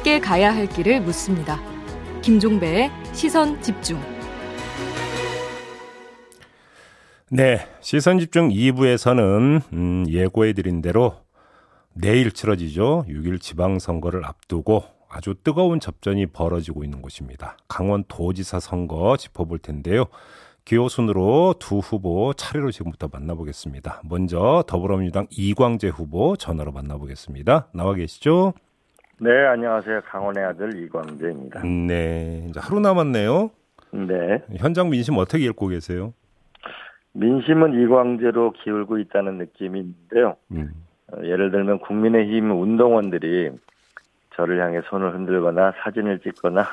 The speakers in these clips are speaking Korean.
함께 가야 할 길을 묻습니다. 김종배의 시선 집중. 네, 시선 집중 2부에서는 음, 예고해 드린 대로 내일 치러지죠. 6일 지방선거를 앞두고 아주 뜨거운 접전이 벌어지고 있는 곳입니다. 강원 도지사 선거 짚어볼 텐데요. 기호 순으로 두 후보 차례로 지금부터 만나보겠습니다. 먼저 더불어민주당 이광재 후보 전화로 만나보겠습니다. 나와 계시죠? 네, 안녕하세요. 강원의 아들 이광재입니다. 네, 이제 하루 남았네요. 네. 현장 민심 어떻게 읽고 계세요? 민심은 이광재로 기울고 있다는 느낌인데요. 음. 어, 예를 들면 국민의힘 운동원들이 저를 향해 손을 흔들거나 사진을 찍거나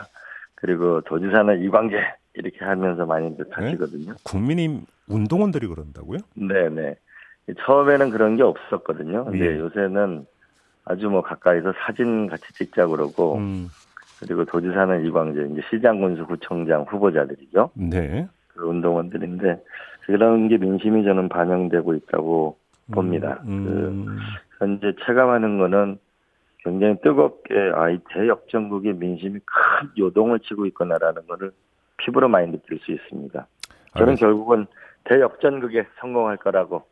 그리고 도지사는 이광재 이렇게 하면서 많이들 네? 하시거든요. 네? 국민의힘 운동원들이 그런다고요? 네네. 처음에는 그런 게 없었거든요. 근데 네. 요새는 아주 뭐 가까이서 사진 같이 찍자 그러고 음. 그리고 도지사는 이광재 이제 시장 군수 구청장 후보자들이죠. 네. 그 운동원들인데 그런 게 민심이 저는 반영되고 있다고 봅니다. 음. 그 현재 체감하는 거는 굉장히 뜨겁게 아이 대역전국의 민심이 큰 요동을 치고 있구나라는 거를 피부로 많이 느낄 수 있습니다. 저는 알겠습니다. 결국은 대역전극에 성공할 거라고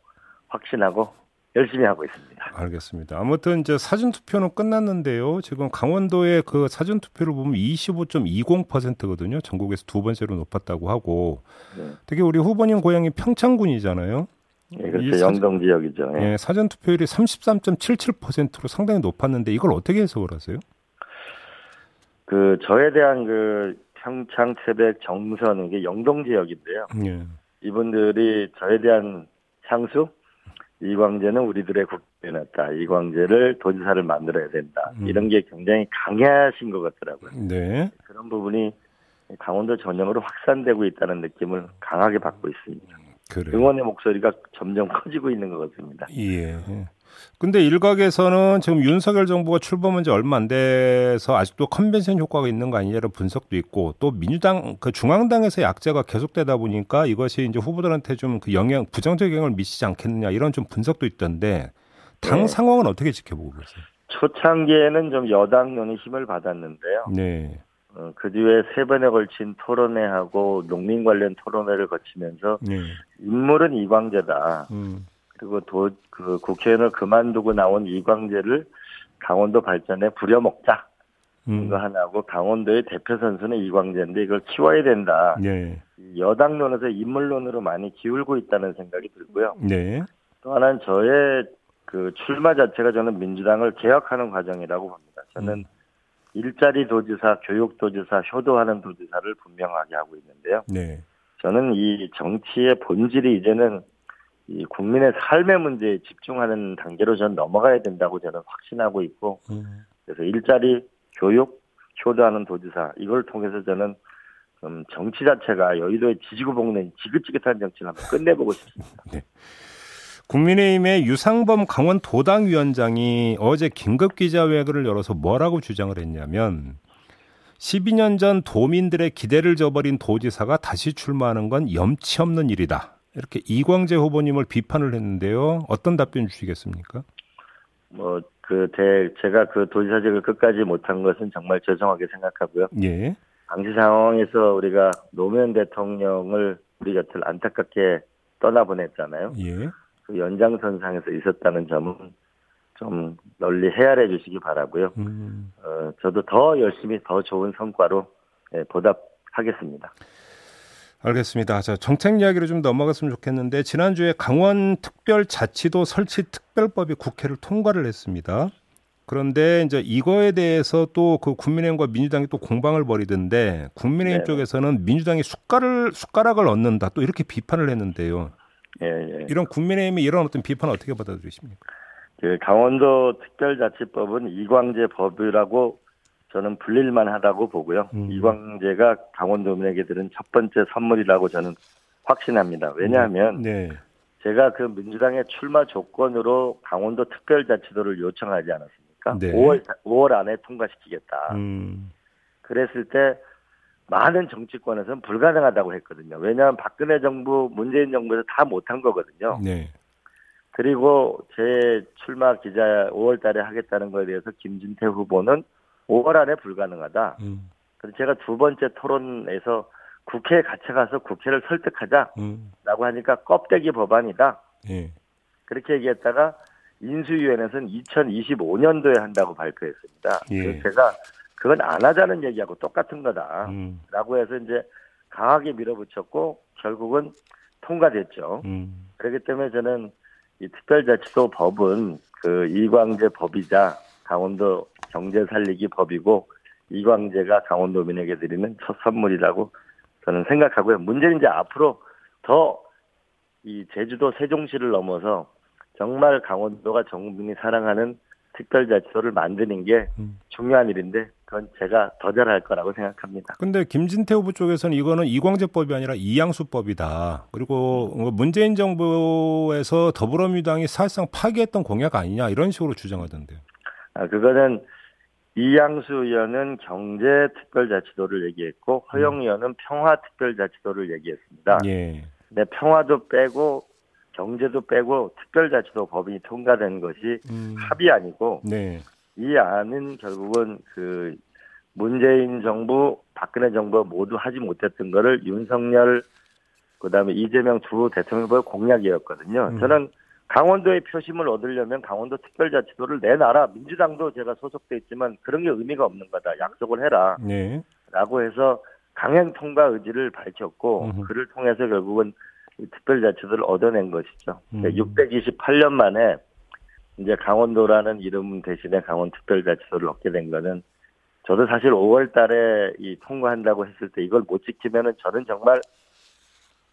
확신하고 열심히 하고 있습니다. 알겠습니다. 아무튼 이제 사전 투표는 끝났는데요. 지금 강원도의 그 사전 투표를 보면 25.20%거든요. 전국에서 두 번째로 높았다고 하고 네. 특히 우리 후보님 고향이 평창군이잖아요. 예, 그렇죠. 영동 지역이죠. 예. 예, 사전 투표율이 33.77%로 상당히 높았는데 이걸 어떻게 해석을 하세요? 그 저에 대한 그 평창, 태백, 정선 이게 영동 지역인데요. 예. 이분들이 저에 대한 향수 이광재는 우리들의 국회였다. 이광재를 도지사를 만들어야 된다. 음. 이런 게 굉장히 강하신 것 같더라고요. 네. 그런 부분이 강원도 전역으로 확산되고 있다는 느낌을 강하게 받고 있습니다. 그래요. 응원의 목소리가 점점 커지고 있는 것 같습니다. 예. 근데 일각에서는 지금 윤석열 정부가 출범한 지 얼마 안 돼서 아직도 컨벤션 효과가 있는 거 아니냐는 분석도 있고 또 민주당 그 중앙당에서 약재가 계속되다 보니까 이것이 이제 후보들한테 좀 그 영향 부정적 영향을 미치지 않겠느냐 이런 좀 분석도 있던데 당 네. 상황은 어떻게 지켜보고 계세요? 초창기에는 좀 여당론이 힘을 받았는데요. 네. 어, 그 뒤에 세 번에 걸친 토론회하고 농민 관련 토론회를 거치면서 네. 인물은 이광재다. 음. 그리고 도, 그 국회의원을 그만두고 나온 이광재를 강원도 발전에 부려먹자. 음. 이거 하나고 강원도의 대표 선수는 이광재인데 이걸 키워야 된다. 네. 여당론에서 인물론으로 많이 기울고 있다는 생각이 들고요. 네. 또 하나는 저의 그 출마 자체가 저는 민주당을 개혁하는 과정이라고 봅니다. 저는 음. 일자리 도지사, 교육 도지사, 효도하는 도지사를 분명하게 하고 있는데요. 네. 저는 이 정치의 본질이 이제는 이 국민의 삶의 문제에 집중하는 단계로 전 넘어가야 된다고 저는 확신하고 있고 음. 그래서 일자리 교육 효도하는 도지사 이걸 통해서 저는 좀 정치 자체가 여의도의 지지고 볶는 지긋지긋한 정치를 한번 끝내보고 싶습니다. 네. 국민의힘의 유상범 강원 도당 위원장이 어제 긴급 기자회견을 열어서 뭐라고 주장을 했냐면 12년 전 도민들의 기대를 저버린 도지사가 다시 출마하는 건 염치 없는 일이다. 이렇게 이광재 후보님을 비판을 했는데요. 어떤 답변 주시겠습니까? 뭐, 그, 대, 제가 그 도지사직을 끝까지 못한 것은 정말 죄송하게 생각하고요. 예. 당시 상황에서 우리가 노무현 대통령을 우리 곁을 안타깝게 떠나보냈잖아요. 예. 그 연장선상에서 있었다는 점은 좀 널리 헤아려 주시기 바라고요. 음. 어, 저도 더 열심히 더 좋은 성과로 예, 보답하겠습니다. 알겠습니다. 자, 정책 이야기로 좀 넘어갔으면 좋겠는데 지난주에 강원 특별 자치도 설치 특별법이 국회를 통과를 했습니다. 그런데 이제 이거에 대해서 또 그 국민의힘과 민주당이 또 공방을 벌이던데 국민의힘 네. 쪽에서는 민주당이 숟가락을 숟가락을 얻는다 또 이렇게 비판을 했는데요. 예, 예. 이런 국민의힘이 이런 어떤 비판을 어떻게 받아들이십니까? 그 강원도 특별자치법은 이광재 법이라고 저는 불릴만 하다고 보고요. 음. 이광재가 강원도민에게 들은 첫 번째 선물이라고 저는 확신합니다. 왜냐하면 네. 제가 그 민주당의 출마 조건으로 강원도 특별자치도를 요청하지 않았습니까? 네. 5월 5월 안에 통과시키겠다. 음. 그랬을 때 많은 정치권에서는 불가능하다고 했거든요. 왜냐하면 박근혜 정부, 문재인 정부에서 다 못한 거거든요. 네. 그리고 제 출마 기자 5월 달에 하겠다는 거에 대해서 김진태 후보는 5월 안에 불가능하다. 음. 그래서 제가 두 번째 토론에서 국회에 같이 가서 국회를 설득하자라고 음. 하니까 껍데기 법안이다. 예. 그렇게 얘기했다가 인수위원회에서는 2025년도에 한다고 발표했습니다. 예. 그래서 제가 그건 안 하자는 얘기하고 똑같은 거다라고 음. 해서 이제 강하게 밀어붙였고 결국은 통과됐죠. 음. 그렇기 때문에 저는 이 특별자치도 법은 그 이광재 법이자 강원도 경제 살리기 법이고 이광재가 강원도민에게 드리는 첫 선물이라고 저는 생각하고요. 문제는 이제 앞으로 더 이 제주도 세종시를 넘어서 정말 강원도가 전 국민이 사랑하는 특별자치도를 만드는 게 음. 중요한 일인데 그건 제가 더 잘할 거라고 생각합니다. 근데 김진태 후보 쪽에서는 이거는 이광재법이 아니라 이양수법이다. 그리고 뭐 문재인 정부에서 더불어민주당이 사실상 파기했던 공약 아니냐 이런 식으로 주장하던데요. 아 그거는 이양수 의원은 경제특별자치도를 얘기했고 허영 음. 의원은 평화특별자치도를 얘기했습니다. 예. 근 평화도 빼고 경제도 빼고 특별자치도 법이 통과된 것이 음. 합의 아니고 네. 이 안은 결국은 그 문재인 정부, 박근혜 정부 모두 하지 못했던 거를 윤석열 그다음에 이재명 두 대통령 후보의 공약이었거든요. 음. 저는 강원도의 표심을 얻으려면 강원도 특별자치도를 내놔라. 민주당도 제가 소속돼 있지만 그런 게 의미가 없는 거다. 약속을 해라. 네. 라고 해서 강행 통과 의지를 밝혔고 음. 그를 통해서 결국은 특별자치도를 얻어낸 것이죠. 음. 628년 만에 이제 강원도라는 이름 대신에 강원특별자치도를 얻게 된 거는 저도 사실 5월 달에 이 통과한다고 했을 때 이걸 못 지키면은 저는 정말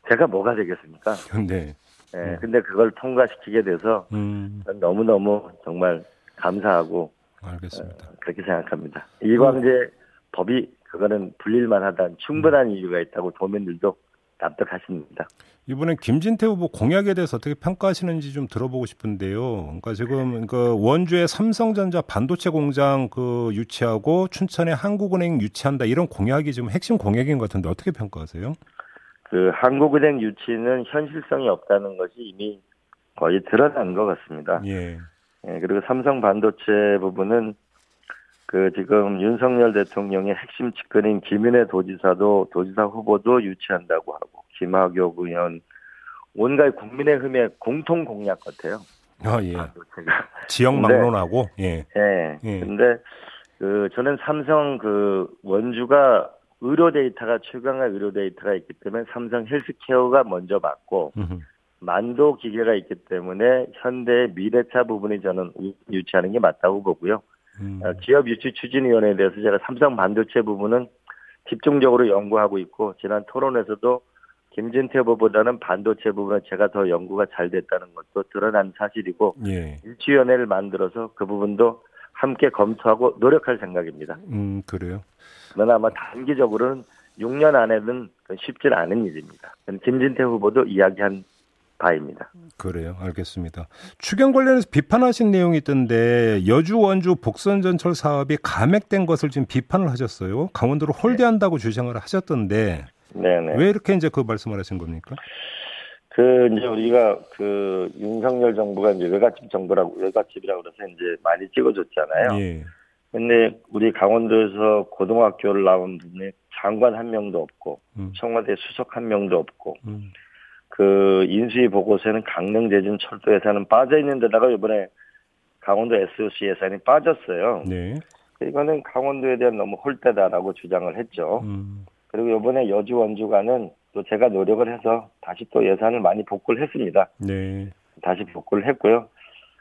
제가 뭐가 되겠습니까? 네. 네, 근데 그걸 통과시키게 돼서 음. 너무너무 정말 감사하고 알겠습니다. 어, 그렇게 생각합니다. 이광재 음. 법이 그거는 불릴만 하다 충분한 음. 이유가 있다고 도민들도 납득하십니다. 이번엔 김진태 후보 공약에 대해서 어떻게 평가하시는지 좀 들어보고 싶은데요. 그러니까 지금 그 원주의 삼성전자 반도체 공장 그 유치하고 춘천에 한국은행 유치한다 이런 공약이 지금 핵심 공약인 것 같은데 어떻게 평가하세요? 그 한국은행 유치는 현실성이 없다는 것이 이미 거의 드러난 것 같습니다. 예. 예 그리고 삼성 반도체 부분은 그 지금 윤석열 대통령의 핵심 측근인 김인혜 도지사도 도지사 후보도 유치한다고 하고 김학엽 의원 온갖 국민의힘의 공통 공약 같아요. 아 예. 아, 지역 막론하고 예. 예. 예. 근데 그 저는 삼성 그 원주가 의료 데이터가 최강의 의료 데이터가 있기 때문에 삼성 헬스케어가 먼저 받고 만도 기계가 있기 때문에 현대 미래차 부분이 저는 유치하는 게 맞다고 보고요. 음. 어, 기업 유치 추진위원회에 대해서 제가 삼성 반도체 부분은 집중적으로 연구하고 있고 지난 토론에서도 김진태 후보보다는 반도체 부분은 제가 더 연구가 잘 됐다는 것도 드러난 사실이고 예. 일치위원회를 만들어서 그 부분도 함께 검토하고 노력할 생각입니다. 음 그래요. 그러나 아마 단기적으로는 6년 안에는 쉽지 않은 일입니다. 김진태 후보도 이야기한 바입니다. 그래요. 알겠습니다. 추경 관련해서 비판하신 내용이 있던데 여주 원주 복선 전철 사업이 감액된 것을 지금 비판을 하셨어요. 강원도로 홀대한다고 네. 주장을 하셨던데 네네. 왜 이렇게 이제 그 말씀을 하신 겁니까? 그 이제 우리가 그 윤석열 정부가 이제 외갓집 정부라고 외갓집이라고 그래서 이제 많이 찍어줬잖아요. 예. 근데 우리 강원도에서 고등학교를 나온 분이 장관 한 명도 없고 음. 청와대 수석 한 명도 없고 음. 그 인수위 보고서에는 강릉 제준 철도 예산은 빠져 있는 데다가 이번에 강원도 SOC 예산이 빠졌어요. 네. 이거는 강원도에 대한 너무 홀대다라고 주장을 했죠. 음. 그리고 이번에 여주 원주가는 또 제가 노력을 해서 다시 또 예산을 많이 복구를 했습니다. 네. 다시 복구를 했고요.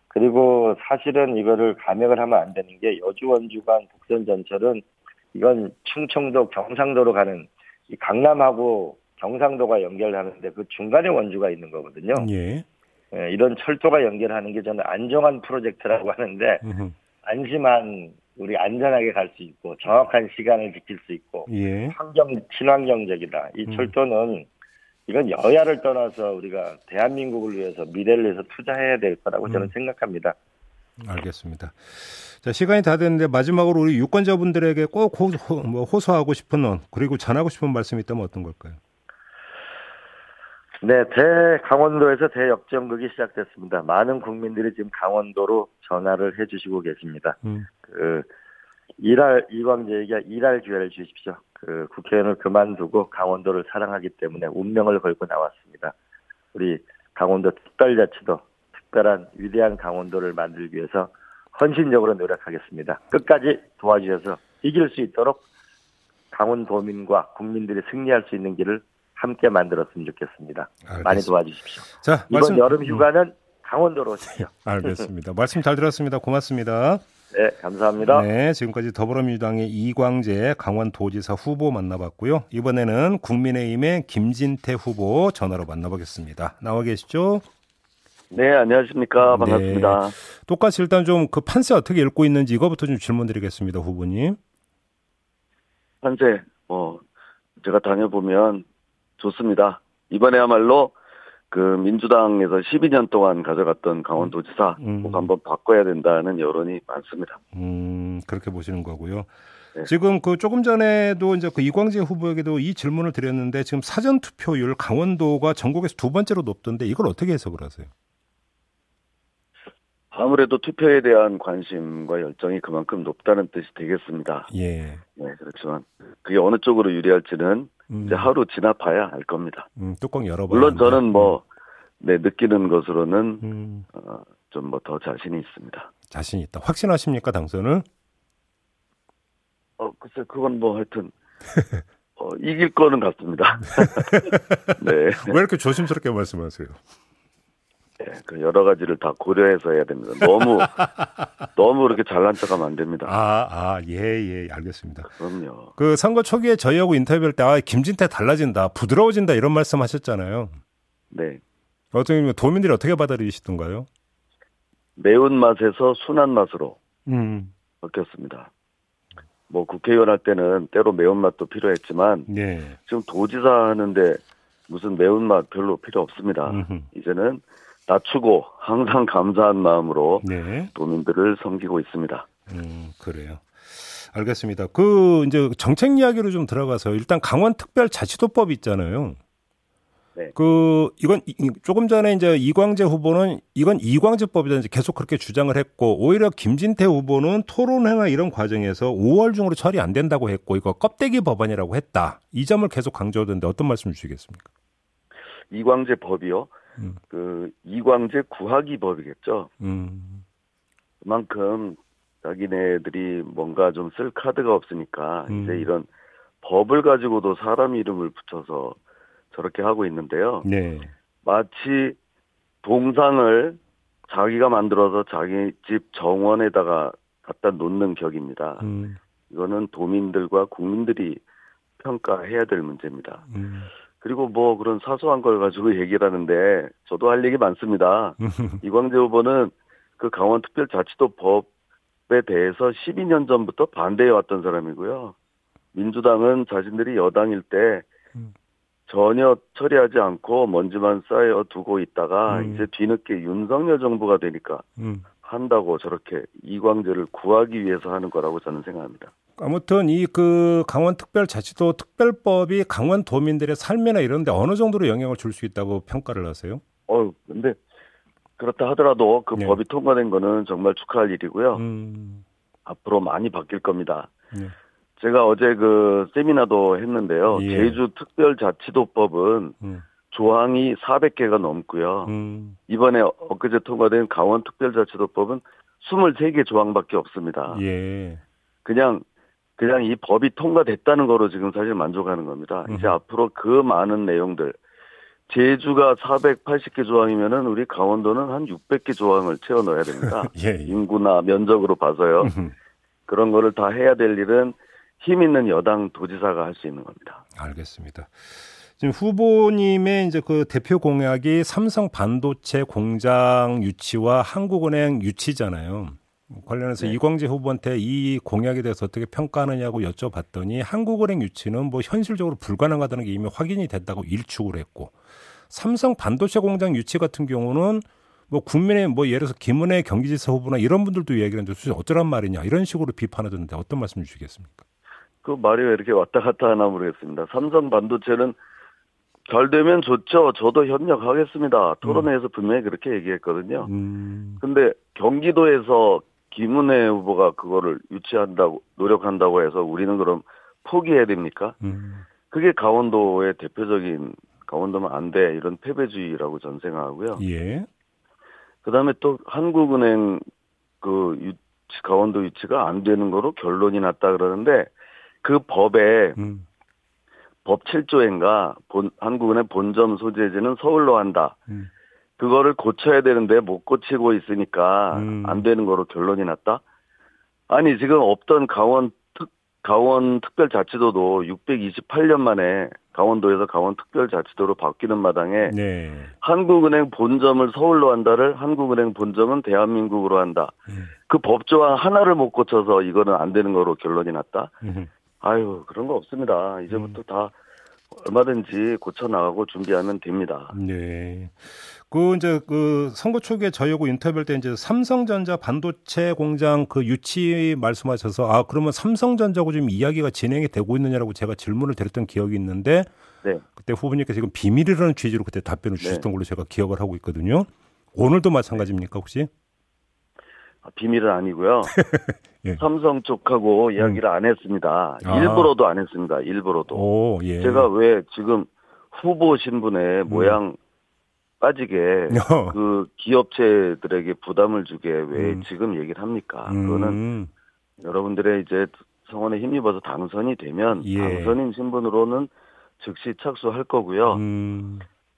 그리고 사실은 이거를 감액을 하면 안 되는 게 여주 원주간 북선 전철은 이건 충청도 경상도로 가는 이 강남하고 경상도가 연결하는데 그 중간에 원주가 있는 거거든요. 예. 예 이런 철도가 연결하는 게 저는 안정한 프로젝트라고 하는데 안심한 우리 안전하게 갈 수 있고 정확한 시간을 지킬 수 있고 예. 환경 친환경적이다. 이 음. 철도는 이건 여야를 떠나서 우리가 대한민국을 위해서 미래를 위해서 투자해야 될 거라고 음. 저는 생각합니다. 알겠습니다. 자 시간이 다 됐는데 마지막으로 우리 유권자분들에게 꼭 호소, 뭐 호소하고 싶은 그리고 전하고 싶은 말씀이 있다면 어떤 걸까요? 네, 대 강원도에서 대역전극이 시작됐습니다. 많은 국민들이 지금 강원도로 전화를 해주시고 계십니다. 음. 그 일할 이광재에게 일할 기회를 주십시오. 그 국회의원을 그만두고 강원도를 사랑하기 때문에 운명을 걸고 나왔습니다. 우리 강원도 특별자치도 특별한 위대한 강원도를 만들기 위해서 헌신적으로 노력하겠습니다. 끝까지 도와주셔서 이길 수 있도록 강원도민과 국민들이 승리할 수 있는 길을 함께 만들었으면 좋겠습니다. 알겠습니다. 많이 도와주십시오. 자, 이번 말씀... 여름 휴가는 음. 강원도로 오십시오. 알겠습니다. 말씀 잘 들었습니다. 고맙습니다. 네, 감사합니다. 네, 지금까지 더불어민주당의 이광재 강원도지사 후보 만나봤고요. 이번에는 국민의힘의 김진태 후보 전화로 만나보겠습니다. 나와 계시죠? 네, 안녕하십니까. 네. 반갑습니다. 네. 똑같이 일단 좀 그 판세 어떻게 읽고 있는지 이거부터 좀 질문 드리겠습니다, 후보님. 판세, 뭐, 제가 다녀보면 좋습니다. 이번에야말로 그 민주당에서 12년 동안 가져갔던 강원도지사 음. 꼭 한번 바꿔야 된다는 여론이 많습니다. 음, 그렇게 보시는 거고요. 네. 지금 그 조금 전에도 이제 그 이광재 후보에게도 이 질문을 드렸는데 지금 사전 투표율 강원도가 전국에서 두 번째로 높던데 이걸 어떻게 해석을 하세요? 아무래도 투표에 대한 관심과 열정이 그만큼 높다는 뜻이 되겠습니다. 예. 네, 그렇지만 그게 어느 쪽으로 유리할지는 음. 이제 하루 지나봐야 알 겁니다. 음, 뚜껑 열어봐. 물론 저는 뭐 네, 느끼는 것으로는 음. 어, 좀뭐 더 자신이 있습니다. 자신 있다. 확신하십니까 당선을? 어 글쎄 그건 뭐 하여튼 어, 이길 거는 같습니다. 네. 왜 이렇게 조심스럽게 말씀하세요? 네, 그 여러 가지를 다 고려해서 해야 됩니다. 너무 너무 그렇게 잘난 척하면 안 됩니다. 아, 아, 예, 예, 알겠습니다. 그럼요. 그 선거 초기에 저희하고 인터뷰할 때 아, 김진태 달라진다, 부드러워진다 이런 말씀하셨잖아요. 네. 어떻게 도민들이 어떻게 받아들이시던가요? 매운 맛에서 순한 맛으로 음. 바뀌었습니다. 뭐 국회의원 할 때는 때로 매운 맛도 필요했지만 네. 지금 도지사 하는데 무슨 매운맛 별로 필요 없습니다. 음흠. 이제는 낮추고 항상 감사한 마음으로 네. 도민들을 섬기고 있습니다. 음, 그래요. 알겠습니다. 그 이제 정책 이야기로 좀 들어가서 일단 강원 특별 자치도법 있잖아요. 네. 그 이건 조금 전에 이제 이광재 후보는 이건 이광재법이다 이제 계속 그렇게 주장을 했고 오히려 김진태 후보는 토론회나 이런 과정에서 5월 중으로 처리 안 된다고 했고 이거 껍데기 법안이라고 했다. 이 점을 계속 강조하던데 어떤 말씀 주시겠습니까? 이광재 법이요. 음. 그 이광재 구하기 법이겠죠. 음. 그만큼 자기네들이 뭔가 좀 쓸 카드가 없으니까 음. 이제 이런 법을 가지고도 사람 이름을 붙여서 저렇게 하고 있는데요. 네. 마치 동상을 자기가 만들어서 자기 집 정원에다가 갖다 놓는 격입니다. 음. 이거는 도민들과 국민들이 평가해야 될 문제입니다. 음. 그리고 뭐 그런 사소한 걸 가지고 얘기를 하는데 저도 할 얘기 많습니다. 이광재 후보는 그 강원특별자치도 법에 대해서 12년 전부터 반대해 왔던 사람이고요. 민주당은 자신들이 여당일 때 음. 전혀 처리하지 않고 먼지만 쌓여 두고 있다가 음. 이제 뒤늦게 윤석열 정부가 되니까 음. 한다고 저렇게 이광재를 구하기 위해서 하는 거라고 저는 생각합니다. 아무튼 이 그 강원특별자치도 특별법이 강원 도민들의 삶이나 이런 데 어느 정도로 영향을 줄 수 있다고 평가를 하세요? 어, 근데 그렇다 하더라도 그 네. 법이 통과된 거는 정말 축하할 일이고요. 음. 앞으로 많이 바뀔 겁니다. 네. 제가 어제 그 세미나도 했는데요. 예. 제주 특별자치도법은 음. 조항이 400개가 넘고요. 음. 이번에 엊그제 통과된 강원 특별자치도법은 23개 조항밖에 없습니다. 예. 그냥 그냥 이 법이 통과됐다는 거로 지금 사실 만족하는 겁니다. 음. 이제 앞으로 그 많은 내용들 제주가 480개 조항이면은 우리 강원도는 한 600개 조항을 채워 넣어야 됩니다. 예, 예. 인구나 면적으로 봐서요. 그런 거를 다 해야 될 일은 힘 있는 여당 도지사가 할 수 있는 겁니다. 알겠습니다. 지금 후보님의 이제 그 대표 공약이 삼성 반도체 공장 유치와 한국은행 유치잖아요. 관련해서 네. 이광재 후보한테 이 공약에 대해서 어떻게 평가하느냐고 여쭤봤더니 한국은행 유치는 뭐 현실적으로 불가능하다는 게 이미 확인이 됐다고 일축을 했고 삼성 반도체 공장 유치 같은 경우는 뭐 국민의 뭐 예를 들어서 김은혜 경기지사 후보나 이런 분들도 얘기를 했는데 어쩌란 말이냐 이런 식으로 비판하던데 어떤 말씀 주시겠습니까? 그 말이 왜 이렇게 왔다 갔다 하나 모르겠습니다. 삼성 반도체는 잘 되면 좋죠. 저도 협력하겠습니다. 토론회에서 음. 분명히 그렇게 얘기했거든요. 음. 근데 경기도에서 김은혜 후보가 그거를 유치한다고 노력한다고 해서 우리는 그럼 포기해야 됩니까? 음. 그게 강원도의 대표적인 강원도면 안 돼 이런 패배주의라고 전 생각하고요. 예. 그다음에 또 한국은행 그 유치, 강원도 유치가 안 되는 거로 결론이 났다 그러는데 그 법에 음. 법 7조인가 본, 한국은행 본점 소재지는 서울로 한다. 음. 그거를 고쳐야 되는데 못 고치고 있으니까 음. 안 되는 거로 결론이 났다. 아니 지금 없던 강원 특 강원 특별자치도도 628년 만에 강원도에서 강원 특별자치도로 바뀌는 마당에 네. 한국은행 본점을 서울로 한다를 한국은행 본점은 대한민국으로 한다. 음. 그 법조항 하나를 못 고쳐서 이거는 안 되는 거로 결론이 났다. 음. 아유 그런 거 없습니다. 이제부터 음. 다 얼마든지 고쳐 나가고 준비하면 됩니다. 네. 그 이제 그 선거 초기에 저희하고 인터뷰할 때 이제 삼성전자 반도체 공장 그 유치 말씀하셔서 아 그러면 삼성전자하고 지금 이야기가 진행이 되고 있느냐라고 제가 질문을 드렸던 기억이 있는데 네. 그때 후보님께서 지금 비밀이라는 취지로 그때 답변을 네. 주셨던 네. 걸로 제가 기억을 하고 있거든요. 오늘도 마찬가지입니까 혹시? 아, 비밀은 아니고요. 예. 삼성 쪽하고 이야기를 음. 안 했습니다. 아. 일부러도 안 했습니다. 일부러도. 오, 예. 제가 왜 지금 후보 신분의 음. 모양 빠지게 어. 그 기업체들에게 부담을 주게 왜 음. 지금 얘기를 합니까? 음. 그거는 여러분들의 이제 성원에 힘입어서 당선이 되면 예. 당선인 신분으로는 즉시 착수할 거고요.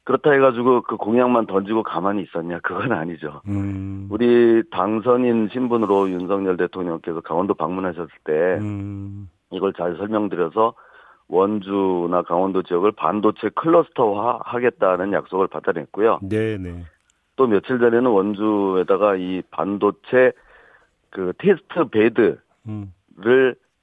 음. 그렇다 해가지고 그 공약만 던지고 가만히 있었냐? 그건 아니죠. 음. 우리 당선인 신분으로 윤석열 대통령께서 강원도 방문하셨을 때 음. 이걸 잘 설명드려서 원주나 강원도 지역을 반도체 클러스터화 하겠다는 약속을 받아냈고요. 네, 네. 또 며칠 전에는 원주에다가 이 반도체 그 테스트 베드를 음.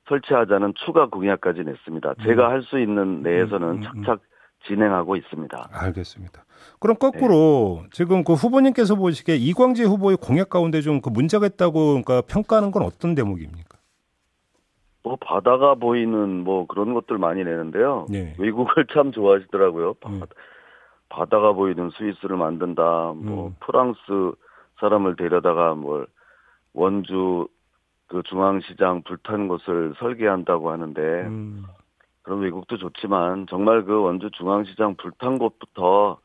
설치하자는 추가 공약까지 냈습니다. 음. 제가 할 수 있는 내에서는 음, 음, 음, 착착 진행하고 있습니다. 알겠습니다. 그럼 거꾸로 네. 지금 그 후보님께서 보시기에 이광재 후보의 공약 가운데 좀 그 문제가 있다고 그러니까 평가하는 건 어떤 대목입니까? 뭐 바다가 보이는 뭐 그런 것들 많이 내는데요. 네. 외국을 참 좋아하시더라고요. 음. 바다가 보이는 스위스를 만든다. 뭐 음. 프랑스 사람을 데려다가 뭘 원주 그 중앙시장 불탄 곳을 설계한다고 하는데 음. 그런 외국도 좋지만 정말 그 원주 중앙시장 불탄 곳부터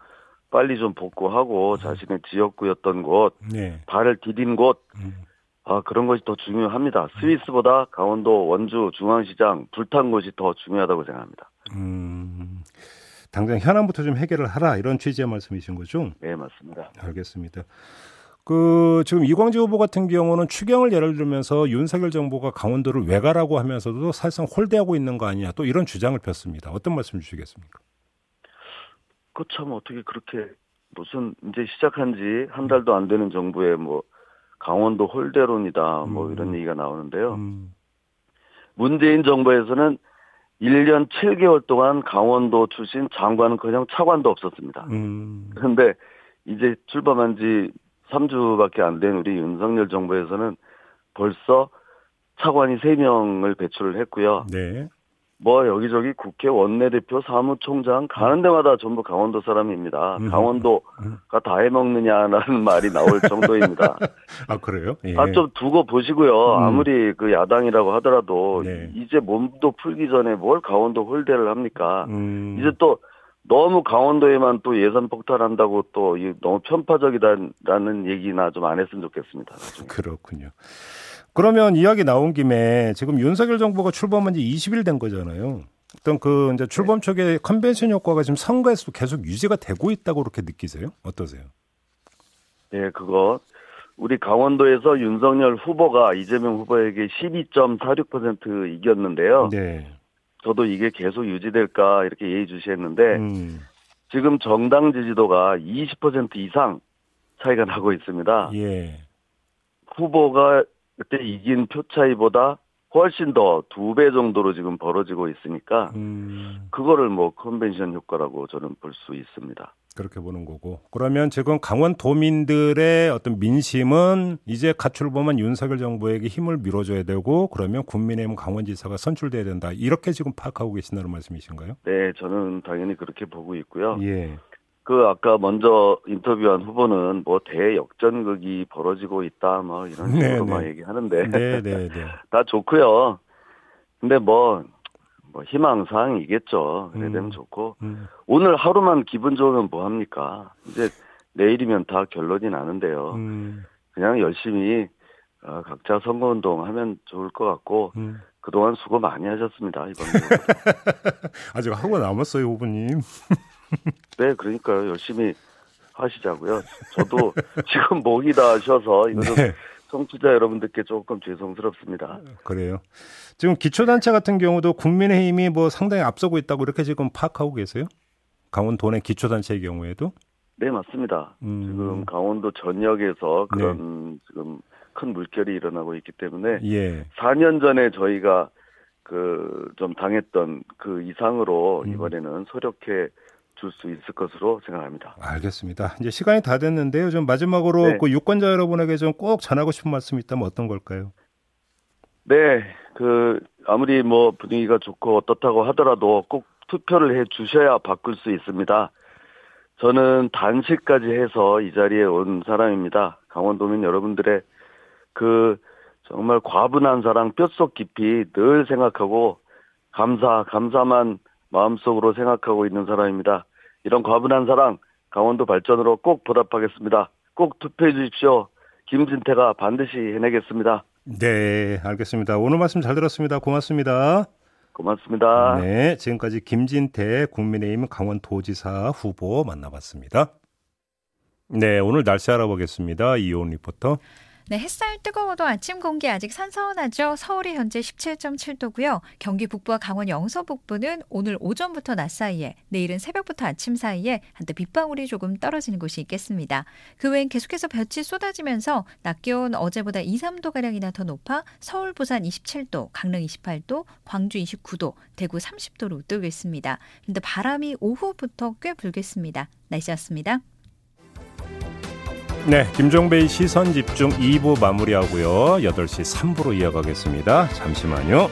빨리 좀 복구하고 음. 자신의 지역구였던 곳, 네. 발을 디딘 곳, 음. 아, 그런 것이 더 중요합니다. 스위스보다 강원도 원주 중앙시장 불탄 곳이 더 중요하다고 생각합니다. 음, 당장 현안부터 좀 해결을 하라 이런 취지의 말씀이신 거죠? 네, 맞습니다. 알겠습니다. 그 지금 이광재 후보 같은 경우는 추경을 예를 들면서 윤석열 정부가 강원도를 외가라고 하면서도 사실상 홀대하고 있는 거 아니냐 또 이런 주장을 폈습니다. 어떤 말씀 주시겠습니까? 그 참 어떻게 그렇게 무슨 이제 시작한 지 한 달도 안 되는 정부에 뭐 강원도 홀대론이다 뭐 음. 이런 얘기가 나오는데요. 음. 문재인 정부에서는 1년 7개월 동안 강원도 출신 장관은 그냥 차관도 없었습니다. 음. 그런데 이제 출범한 지 3주밖에 안 된 우리 윤석열 정부에서는 벌써 차관이 3명을 배출을 했고요. 네. 뭐 여기저기 국회 원내대표 사무총장 가는 데마다 전부 강원도 사람입니다. 음. 강원도가 다 해먹느냐라는 말이 나올 정도입니다. 아 그래요? 예. 아좀 두고 보시고요. 음. 아무리 그 야당이라고 하더라도 네. 이제 몸도 풀기 전에 뭘 강원도 홀대를 합니까? 음. 이제 또 너무 강원도에만 또 예산 폭탄한다고 또 너무 편파적이다라는 얘기나 좀 안 했으면 좋겠습니다. 나중에. 그렇군요. 그러면 이야기 나온 김에 지금 윤석열 정부가 출범한 지 20일 된 거잖아요. 어떤 그 이제 출범 초기에 컨벤션 효과가 지금 선거에서도 계속 유지가 되고 있다고 그렇게 느끼세요? 어떠세요? 네, 그거 우리 강원도에서 윤석열 후보가 이재명 후보에게 12.46% 이겼는데요. 네. 저도 이게 계속 유지될까 이렇게 예의주시했는데 음. 지금 정당 지지도가 20% 이상 차이가 나고 있습니다. 예. 후보가 그때 이긴 표 차이보다 훨씬 더 두 배 정도로 지금 벌어지고 있으니까 음. 그거를 뭐 컨벤션 효과라고 저는 볼 수 있습니다. 그렇게 보는 거고. 그러면 지금 강원 도민들의 어떤 민심은 이제 가출범한 윤석열 정부에게 힘을 밀어줘야 되고 그러면 국민의힘 강원지사가 선출돼야 된다. 이렇게 지금 파악하고 계신다는 말씀이신가요? 네, 저는 당연히 그렇게 보고 있고요. 예. 그 아까 먼저 인터뷰한 후보는 뭐 대역전극이 벌어지고 있다 뭐 이런 네, 식으로 막 네. 얘기하는데 네, 네, 네. 다 좋고요. 근데 뭐 뭐 희망사항이겠죠. 그래 되면 음. 좋고 음. 오늘 하루만 기분 좋으면 뭐 합니까? 이제 내일이면 다 결론이 나는데요. 음. 그냥 열심히 어, 각자 선거운동 하면 좋을 것 같고 음. 그동안 수고 많이 하셨습니다 이번 아직 하고 남았어요 후보님. 네, 그러니까요 열심히 하시자고요. 저도 지금 목이 다 쉬어서 이거 좀 네. 청취자 여러분들께 조금 죄송스럽습니다. 그래요. 지금 기초단체 같은 경우도 국민의힘이 뭐 상당히 앞서고 있다고 이렇게 지금 파악하고 계세요? 강원도 내 기초단체의 경우에도? 네, 맞습니다. 음. 지금 강원도 전역에서 그런 네. 지금 큰 물결이 일어나고 있기 때문에 예. 4년 전에 저희가 그 좀 당했던 그 이상으로 음. 이번에는 소력해 줄 수 있을 것으로 생각합니다. 알겠습니다. 이제 시간이 다 됐는데요. 좀 마지막으로 네. 그 유권자 여러분에게 좀 꼭 전하고 싶은 말씀이 있다면 어떤 걸까요? 네, 그 아무리 뭐 분위기가 좋고 어떻다고 하더라도 꼭 투표를 해 주셔야 바꿀 수 있습니다. 저는 단식까지 해서 이 자리에 온 사람입니다. 강원도민 여러분들의 그 정말 과분한 사랑 뼛속 깊이 늘 생각하고 감사 감사만 마음속으로 생각하고 있는 사람입니다. 이런 과분한 사랑 강원도 발전으로 꼭 보답하겠습니다. 꼭 투표해 주십시오. 김진태가 반드시 해내겠습니다. 네, 알겠습니다. 오늘 말씀 잘 들었습니다. 고맙습니다. 고맙습니다. 네, 지금까지 김진태 국민의힘 강원도지사 후보 만나봤습니다. 네, 오늘 날씨 알아보겠습니다. 이온 리포터. 네, 햇살 뜨거워도 아침 공기 아직 선선하죠. 서울이 현재 17.7도고요. 경기 북부와 강원 영서 북부는 오늘 오전부터 낮 사이에, 내일은 새벽부터 아침 사이에 한때 빗방울이 조금 떨어지는 곳이 있겠습니다. 그 외엔 계속해서 볕이 쏟아지면서 낮 기온 어제보다 2, 3도 가량이나 더 높아 서울, 부산 27도, 강릉 28도, 광주 29도, 대구 30도로 웃돌겠습니다. 그런데 바람이 오후부터 꽤 불겠습니다. 날씨였습니다. 네, 김종배의 시선 집중 2부 마무리하고요. 8시 3부로 이어가겠습니다. 잠시만요.